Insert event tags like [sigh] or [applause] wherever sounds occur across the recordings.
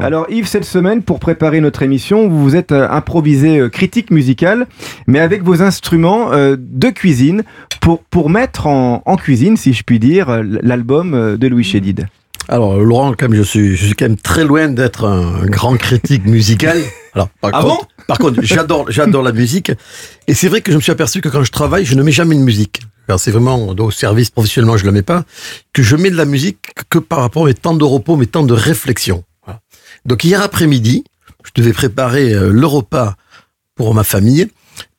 Alors Yves, cette semaine, pour préparer notre émission, vous vous êtes euh, improvisé euh, critique musicale, mais avec vos instruments euh, de cuisine, pour, pour mettre en, en cuisine, si je puis dire, l'album de Louis Chédid. Alors, Laurent, même, je suis, je suis quand même très loin d'être un grand critique musical. [laughs] Alors, par Ah contre, par contre, j'adore, j'adore la musique. Et c'est vrai que je me suis aperçu que quand je travaille, je ne mets jamais de musique. C'est vraiment au service professionnellement, je ne la mets pas. Que je mets de la musique que par rapport à mes temps de repos, mes temps de réflexion. Donc, hier après-midi, je devais préparer euh, le repas pour ma famille.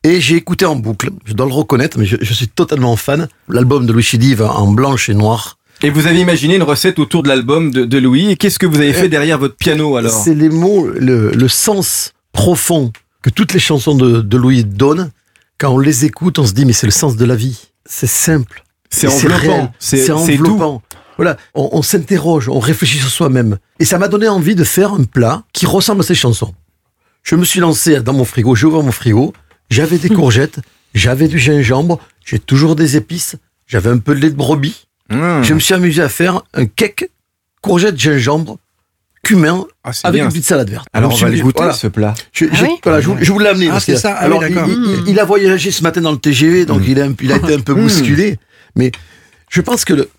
Et j'ai écouté en boucle, je dois le reconnaître, mais je, je suis totalement fan. L'album de Louis Chidive en blanche et noir. Et vous avez imaginé une recette autour de l'album de, de Louis. Et qu'est-ce que vous avez fait derrière votre piano alors? C'est les mots, le, le sens profond que toutes les chansons de, de Louis donnent. Quand on les écoute, on se dit, mais c'est le sens de la vie. C'est simple. C'est enveloppant, c'est enveloppant. Voilà, on, on s'interroge, on réfléchit sur soi-même. Et ça m'a donné envie de faire un plat qui ressemble à ces chansons. Je me suis lancé dans mon frigo, j'ai ouvert mon frigo, j'avais des [laughs] courgettes, j'avais du gingembre, j'ai toujours des épices, j'avais un peu de lait de brebis. Mmh. Je me suis amusé à faire un cake, courgettes, gingembre, cumin, Ah, avec bien. une petite salade verte. Alors Je on me suis va le dit, goûter voilà. ce plat. Je, Ah je- oui voilà, je, vous- je vous l'ai amené. Ah, c'est ça. Ah alors, il, il- il a voyagé ce matin dans le TGV, donc il, un- il a été un peu bousculé. Mais je pense que le-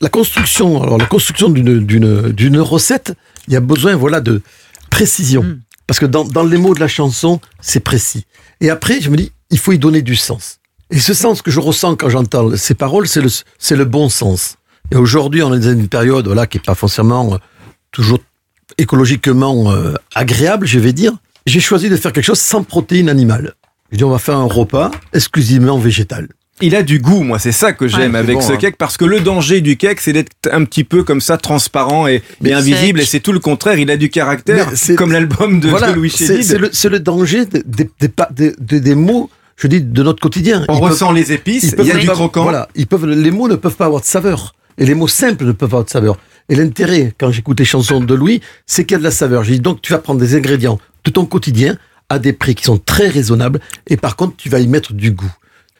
la construction, alors la construction d'une d'une d'une recette, il y a besoin, voilà, de précision. Mm. Parce que dans, dans les mots de la chanson, c'est précis. Et après, je me dis, il faut y donner du sens. Et ce sens que je ressens quand j'entends ces paroles, c'est le, c'est le bon sens. Et aujourd'hui, on est dans une période voilà, qui n'est pas forcément euh, toujours écologiquement euh, agréable, je vais dire. J'ai choisi de faire quelque chose sans protéines animales. Je dis, on va faire un repas exclusivement végétal. Il a du goût, moi, c'est ça que j'aime avec bon, ce hein. cake, parce que le danger du cake, c'est d'être un petit peu comme ça, transparent et, invisible, sec. et c'est tout le contraire, il a du caractère, c'est- comme l'album de, voilà, de Louis c'est Chédid. c'est le, c'est le danger des, des, des pa- des- des- des mots, je dis, de notre quotidien. On Ils peuvent- ressent les épices, ils il peuvent y a du pas- croquant. Voilà, ils peuvent, les mots ne peuvent pas avoir de saveur. Et les mots simples ne peuvent pas avoir de saveur. Et l'intérêt, quand j'écoute les chansons de Louis, c'est qu'il y a de la saveur. J'ai dit, donc, tu vas prendre des ingrédients de ton quotidien à des prix qui sont très raisonnables. Et par contre, tu vas y mettre du goût.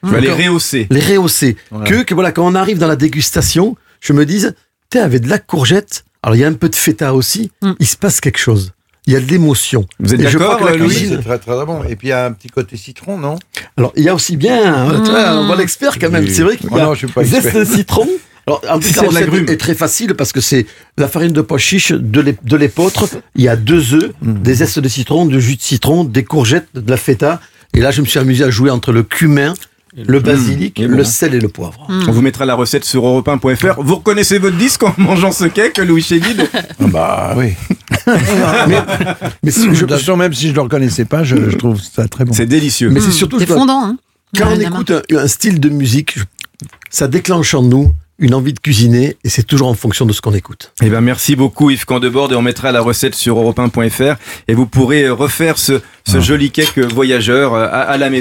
Tu vas les rehausser. les rehausser. Voilà. Que, que voilà, quand on arrive dans la dégustation, je me dise, tiens, avec de la courgette, alors il y a un peu de feta aussi, Mm. il se passe quelque chose. Il y a de l'émotion. Vous êtes Et je crois d'accord, que la Louis cuisine- C'est très très bon. Et puis il y a un petit côté citron, non? Alors, il y a aussi bien, hein, tu vois, on voit l'expert quand même. C'est vrai qu'il y Oh a non, je suis pas zeste expert. de citron. Alors, en [laughs] plus, C'est la est très facile parce que c'est la farine de pois chiche, de l'ép- de l'épeautre, il y a deux œufs, des zestes de citron, du jus de citron, des courgettes, de la feta. Et là, je me suis amusé à jouer entre le cumin, le basilic, Et le sel et le poivre. On vous mettra la recette sur europe1.fr. Vous reconnaissez votre disque en mangeant ce cake, Louis Chédid Ah Bah oui. [laughs] Mais c'est- De je- même si je ne le reconnaissais pas, je, je trouve ça très bon. C'est délicieux. mais c'est surtout C'est fondant, hein quand on écoute un, un style de musique, ça déclenche en nous une envie de cuisiner et c'est toujours en fonction de ce qu'on écoute. Eh ben, merci beaucoup Yves Candebord et on mettra la recette sur europe1.fr et vous pourrez refaire ce, ce joli cake voyageur à, à la maison.